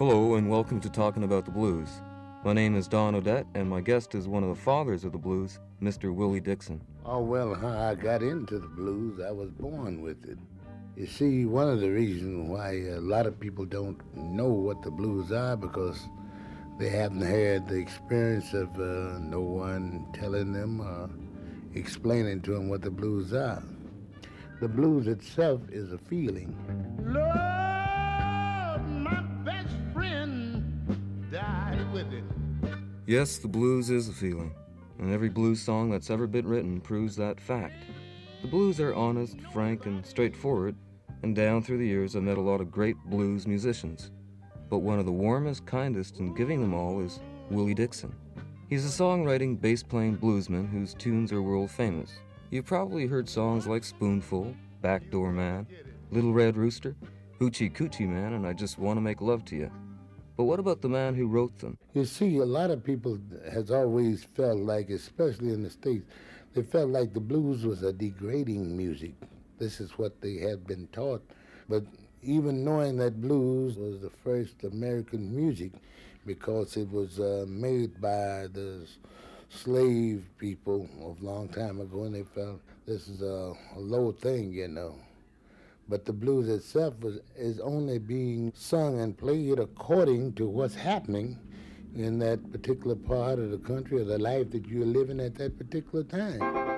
Hello, and welcome to Talking About the Blues. My name is Don Odette, and my guest is one of the fathers of the blues, Mr. Willie Dixon. Oh, well, how I got into the blues, I was born with it. You see, one of the reasons why a lot of people don't know what the blues are because they haven't had the experience of uh, no one telling them or explaining to them what the blues are. The blues itself is a feeling. Lord, with it. Yes, the blues is a feeling, and every blues song that's ever been written proves that fact. The blues are honest, frank, and straightforward, and down through the years I've met a lot of great blues musicians. But one of the warmest, kindest, and giving them all is Willie Dixon. He's a songwriting, bass playing bluesman whose tunes are world famous. You've probably heard songs like Spoonful, Backdoor Man, Little Red Rooster, Hoochie Coochie Man, and I Just Want to Make Love to You. But what about the man who wrote them? You see, a lot of people has always felt like, especially in the States, they felt like the blues was a degrading music. This is what they had been taught. But even knowing that blues was the first American music because it was uh, made by the slave people of long time ago, and they felt this is a, a low thing, you know. But the blues itself is only being sung and played according to what's happening in that particular part of the country or the life that you're living at that particular time.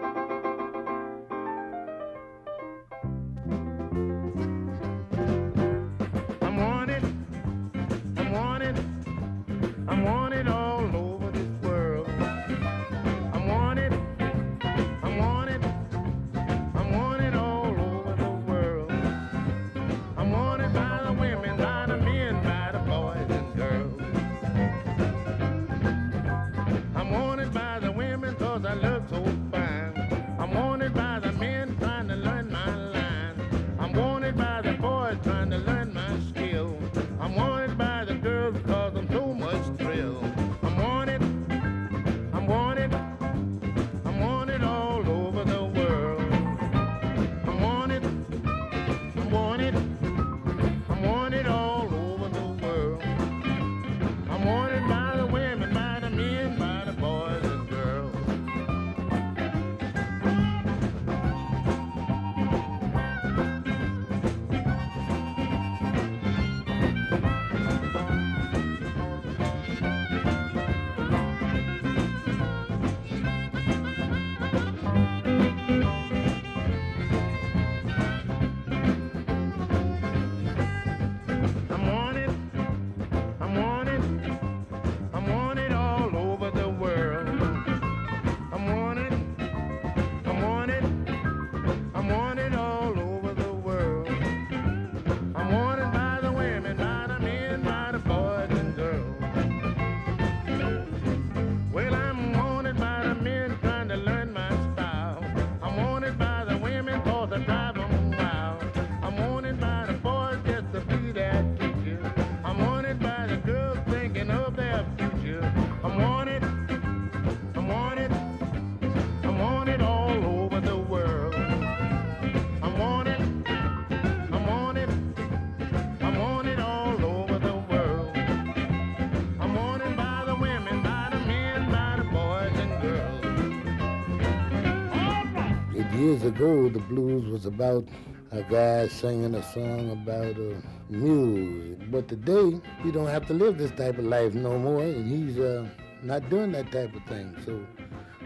Years ago, the blues was about a guy singing a song about uh, music. But today, you don't have to live this type of life no more, and he's uh, not doing that type of thing. So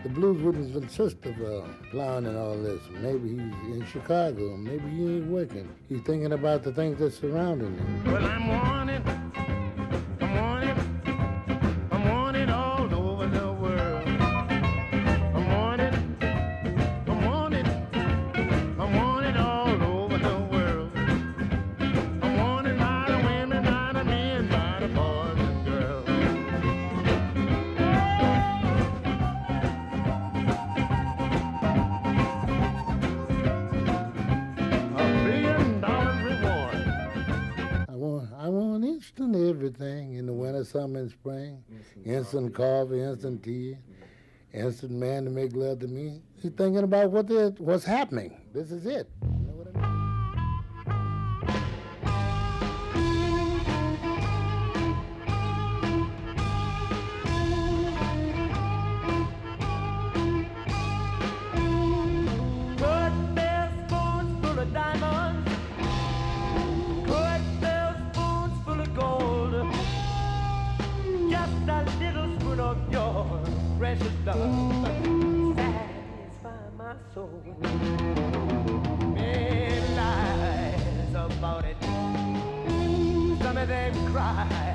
the blues wouldn't consist of uh, plowing and all this. Maybe he's in Chicago. Maybe he ain't working. He's thinking about the things that's surrounding him. Well, I'm wanted, everything in the mm-hmm. winter, summer, and spring. Instant mm-hmm. coffee, instant tea, instant man to make love to me. He's thinking about what the, what's happening. This is it. Many lies about it. Some of them cries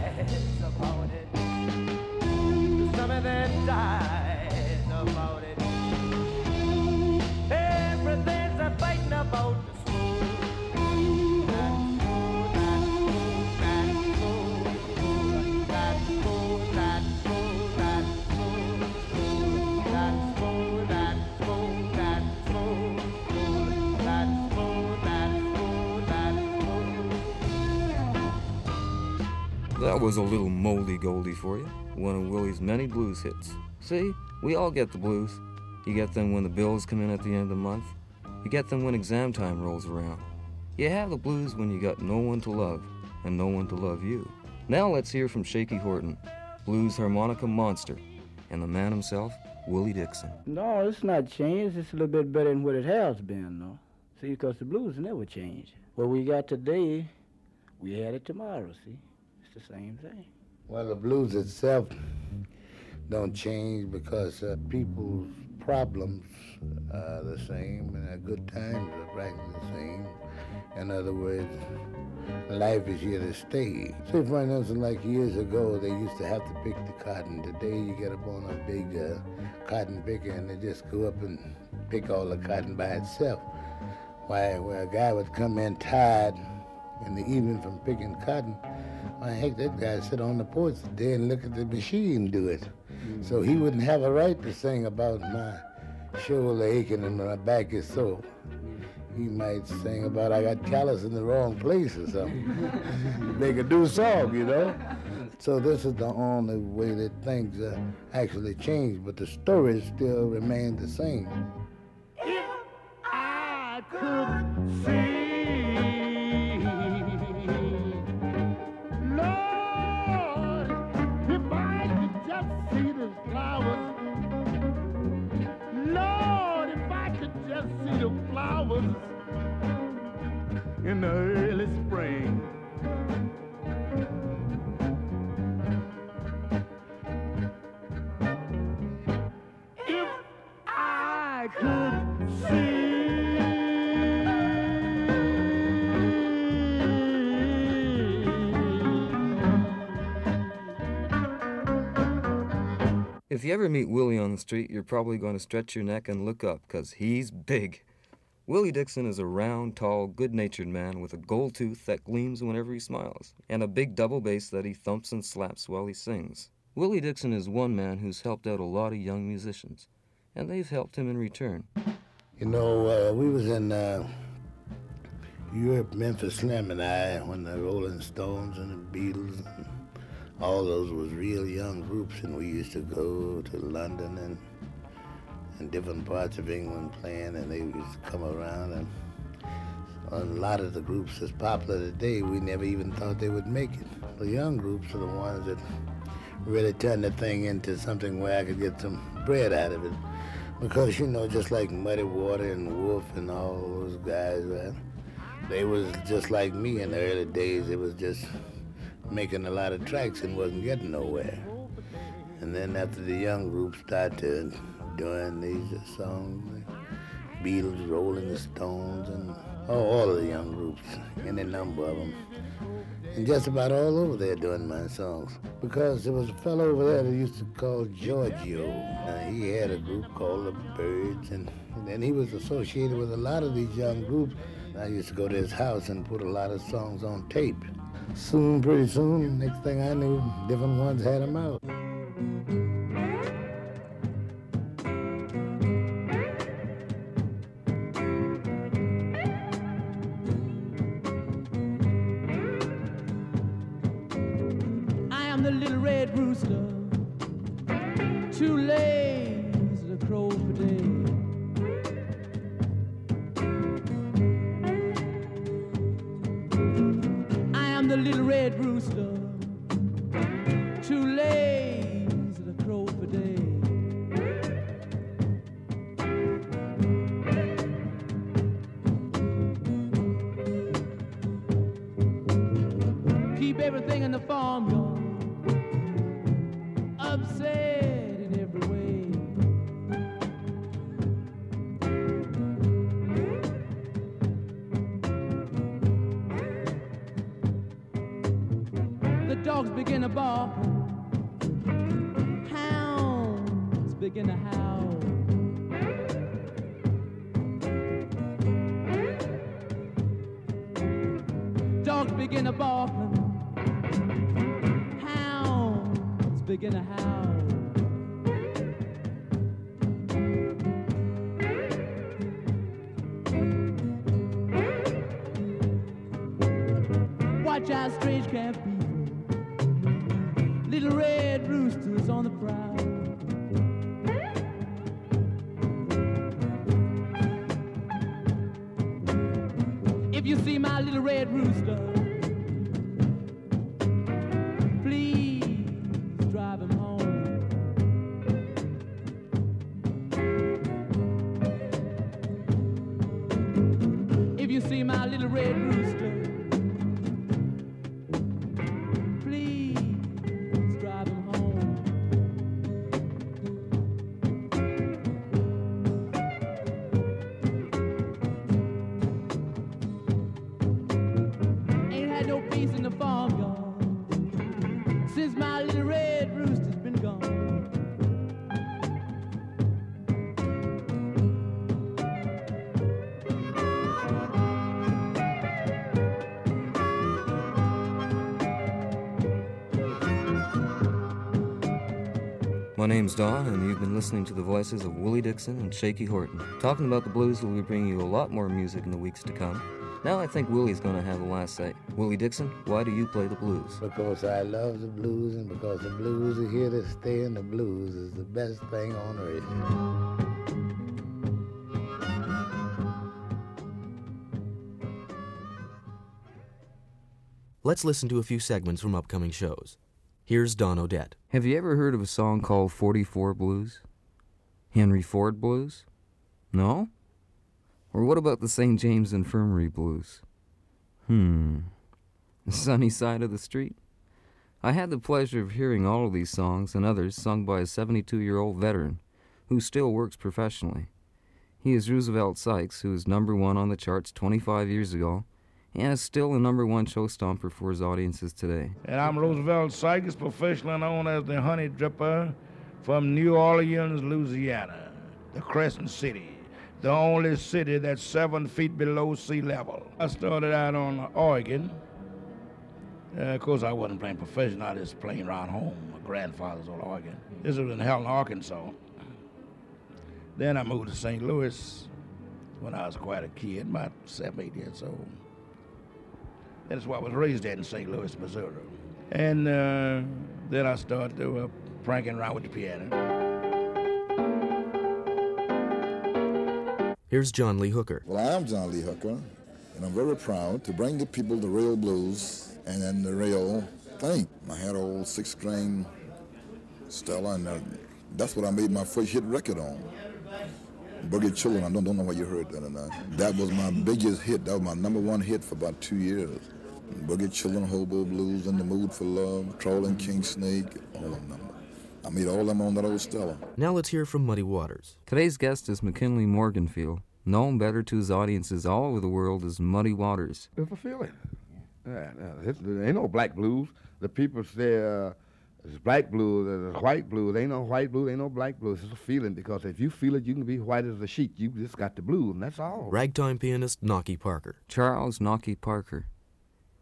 That was a little moldy goldie for you, one of Willie's many blues hits. See, we all get the blues. You get them when the bills come in at the end of the month. You get them when exam time rolls around. You have the blues when you got no one to love and no one to love you. Now let's hear from Shaky Horton, blues harmonica monster, and the man himself, Willie Dixon. No, it's not changed. It's a little bit better than what it has been, though. See, because the blues never change. What we got today, we had it tomorrow, see? The same thing. Well, the blues itself don't change because uh, people's problems are the same and their good times are practically the same. In other words, life is here to stay. Say, for instance, like years ago, they used to have to pick the cotton. Today, you get up on a big uh, cotton picker and they just go up and pick all the cotton by itself. Why, where a guy would come in tired in the evening from picking cotton, why, heck, that guy sit on the porch today and look at the machine do it. So he wouldn't have a right to sing about my shoulder aching and my back is sore. He might sing about I got callus in the wrong place or something. Make a new song, you know? So this is the only way that things uh, actually change, but the stories still remain the same. Early spring. If. If you ever meet Willie on the street, you're probably going to stretch your neck and look up, 'cause he's big. Willie Dixon is a round, tall, good natured man with a gold tooth that gleams whenever he smiles, and a big double bass that he thumps and slaps while he sings. Willie Dixon is one man who's helped out a lot of young musicians, and they've helped him in return. You know, uh, we was in uh, Europe, Memphis Slim and I, when the Rolling Stones and the Beatles, and all those was real young groups, and we used to go to London and and different parts of England playing, and they to come around, and a lot of the groups that's popular today, we never even thought they would make it. The young groups are the ones that really turned the thing into something where I could get some bread out of it. Because, you know, just like Muddy Water and Wolf and all those guys, uh, they was just like me in the early days. It was just making a lot of tracks and wasn't getting nowhere. And then after the young groups started doing these songs, Beatles, Rolling the Stones, and oh, all of the young groups, any number of them. And just about all over there doing my songs. Because there was a fellow over there that used to call Giorgio. Uh, he had a group called the Birds, and, and he was associated with a lot of these young groups. I used to go to his house and put a lot of songs on tape. Soon, pretty soon, next thing I knew, different ones had them out. Crow for day. I am the little red rooster, too lazy to crow for day. Keep everything in the farmyard Dogs begin to bark. Hounds begin to howl. Dogs begin to bark. Hounds begin to howl. Little red roosters on the prowl. If you see my little red rooster, name's Don, and you've been listening to the voices of Willie Dixon and Shaky Horton. Talking about the blues, we'll be bringing you a lot more music in the weeks to come. Now I think Willie's going to have the last say. Willie Dixon, why do you play the blues? Because I love the blues and because the blues are here to stay and the blues is the best thing on earth. Let's listen to a few segments from upcoming shows. Here's Don Odette. Have you ever heard of a song called 44 Blues? Henry Ford Blues? No? Or what about the St. James Infirmary Blues? Hmm. Sunny Side of the Street? I had the pleasure of hearing all of these songs and others sung by a 72 year old veteran who still works professionally. He is Roosevelt Sykes, who was number one on the charts 25 years ago and is still a number one show stomper for his audiences today. And I'm Roosevelt Sykes, professionally known as the Honey Dripper from New Orleans, Louisiana, the Crescent City, the only city that's seven feet below sea level. I started out on organ. Uh, of course, I wasn't playing professional, I was playing around home. My grandfather's on organ. This was in Helen, Arkansas. Then I moved to St. Louis when I was quite a kid, about seven, eight years old. That's why I was raised at in St. Louis, Missouri. And uh, then I started to, uh, pranking around with the piano. Here's John Lee Hooker. Well, I am John Lee Hooker, and I'm very proud to bring the people the real blues and then the real thing. I had an old six-string Stella, and uh, that's what I made my first hit record on. Boogie Children, I don't, don't know what you heard that or not. That was my biggest hit. That was my number one hit for about two years. Boogie Children, Hobo Blues, In the Mood for Love, Crawling King Snake, all of them. I made all of them on that old Stella. Now let's hear from Muddy Waters. Today's guest is McKinley Morganfield, known better to his audiences all over the world as Muddy Waters. It's a feeling. Yeah, yeah, there ain't no black blues. The people say uh, it's black blues, it's white blues. Ain't no white blues, ain't no black blues. It's a feeling because if you feel it, you can be white as a sheet. You just got the blues, and that's all. Ragtime pianist Knocky Parker. Charles Knocky Parker.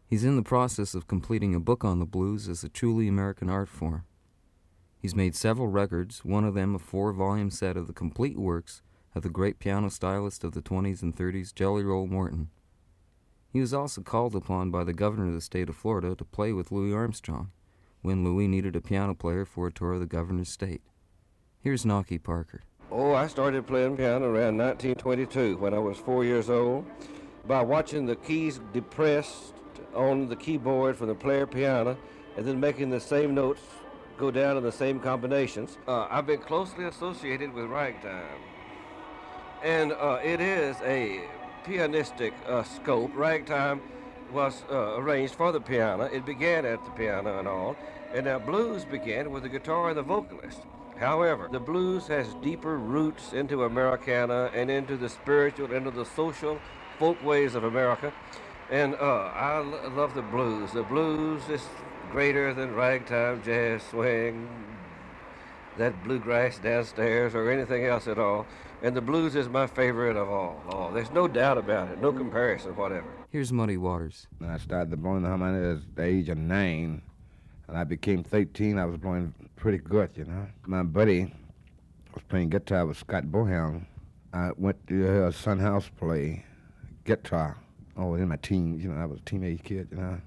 He's in the process of completing a book on the blues as a truly American art form. He's made several records, one of them a four volume set of the complete works of the great piano stylist of the 20s and 30s, Jelly Roll Morton. He was also called upon by the governor of the state of Florida to play with Louis Armstrong when Louis needed a piano player for a tour of the governor's state. Here's Knocky Parker. Oh, I started playing piano around 1922 when I was four years old by watching the keys depressed on the keyboard from the player piano and then making the same notes go down in the same combinations. Uh, I've been closely associated with ragtime. And uh, it is a pianistic uh, scope. Ragtime was uh, arranged for the piano. It began at the piano and all. And now blues began with the guitar and the vocalist. However, the blues has deeper roots into Americana and into the spiritual, into the social folk ways of America. And uh, I love the blues. The blues is greater than ragtime jazz swing, that bluegrass downstairs, or anything else at all. And the blues is my favorite of all. Oh, there's no doubt about it, no comparison, whatever. Here's Muddy Waters. And I started blowing the harmonica at the age of nine. And I became 13, I was blowing pretty good, you know. My buddy was playing guitar with Scott Boham. I went to her Son House play guitar. Oh, in my teens, you know, I was a teenage kid, you know.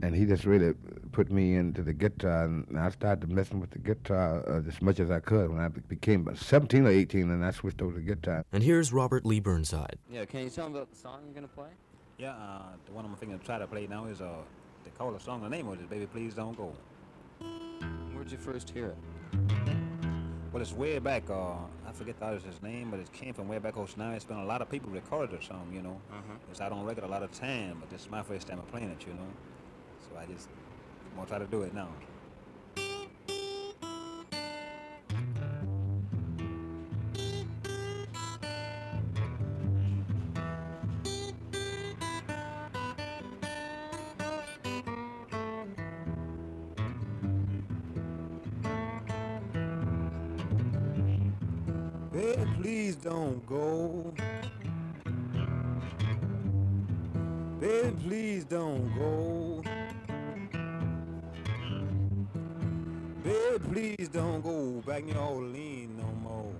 And he just really put me into the guitar, and I started messing with the guitar uh, as much as I could when I became about 17 or 18, and I switched over to guitar. And here's Robert Lee Burnside. Yeah, can you tell me about the song you're gonna play? Yeah, uh, the one I'm thinking to try to play now is uh, they call the song. The name of it is "Baby Please Don't Go." Where'd you first hear it? Well, it's way back. Uh, I forget the artist's name, but it came from way back. Oh, now it's been a lot of people recorded the song. You know, it's out on record a lot of time, but this is my first time of playing it. You know, so I just I'm gonna try to do it now. Baby, please don't go. Baby, please don't go. Please don't go back New Orleans no more.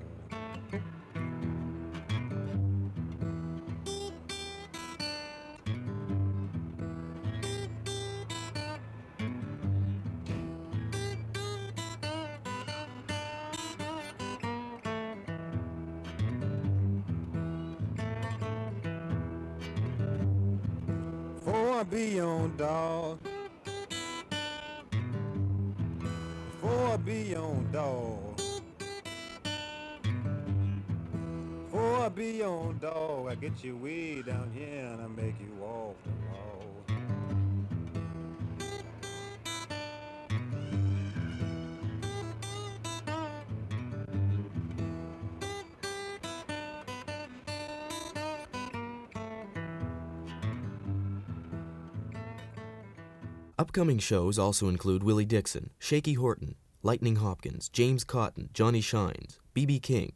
For I be on dog. Be on dog. For I be on dog. I get you way down here and I make you walk the wall. Upcoming shows also include Willie Dixon, Shaky Horton, Lightning Hopkins, James Cotton, Johnny Shines, B.B. King.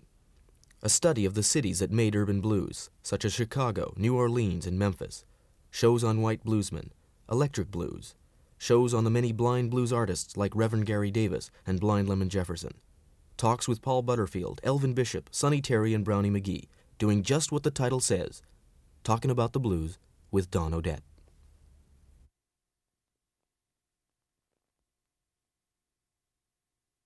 A study of the cities that made urban blues, such as Chicago, New Orleans, and Memphis. Shows on white bluesmen, electric blues. Shows on the many blind blues artists like Reverend Gary Davis and Blind Lemon Jefferson. Talks with Paul Butterfield, Elvin Bishop, Sonny Terry, and Brownie McGhee, doing just what the title says talking about the blues with Don Odette.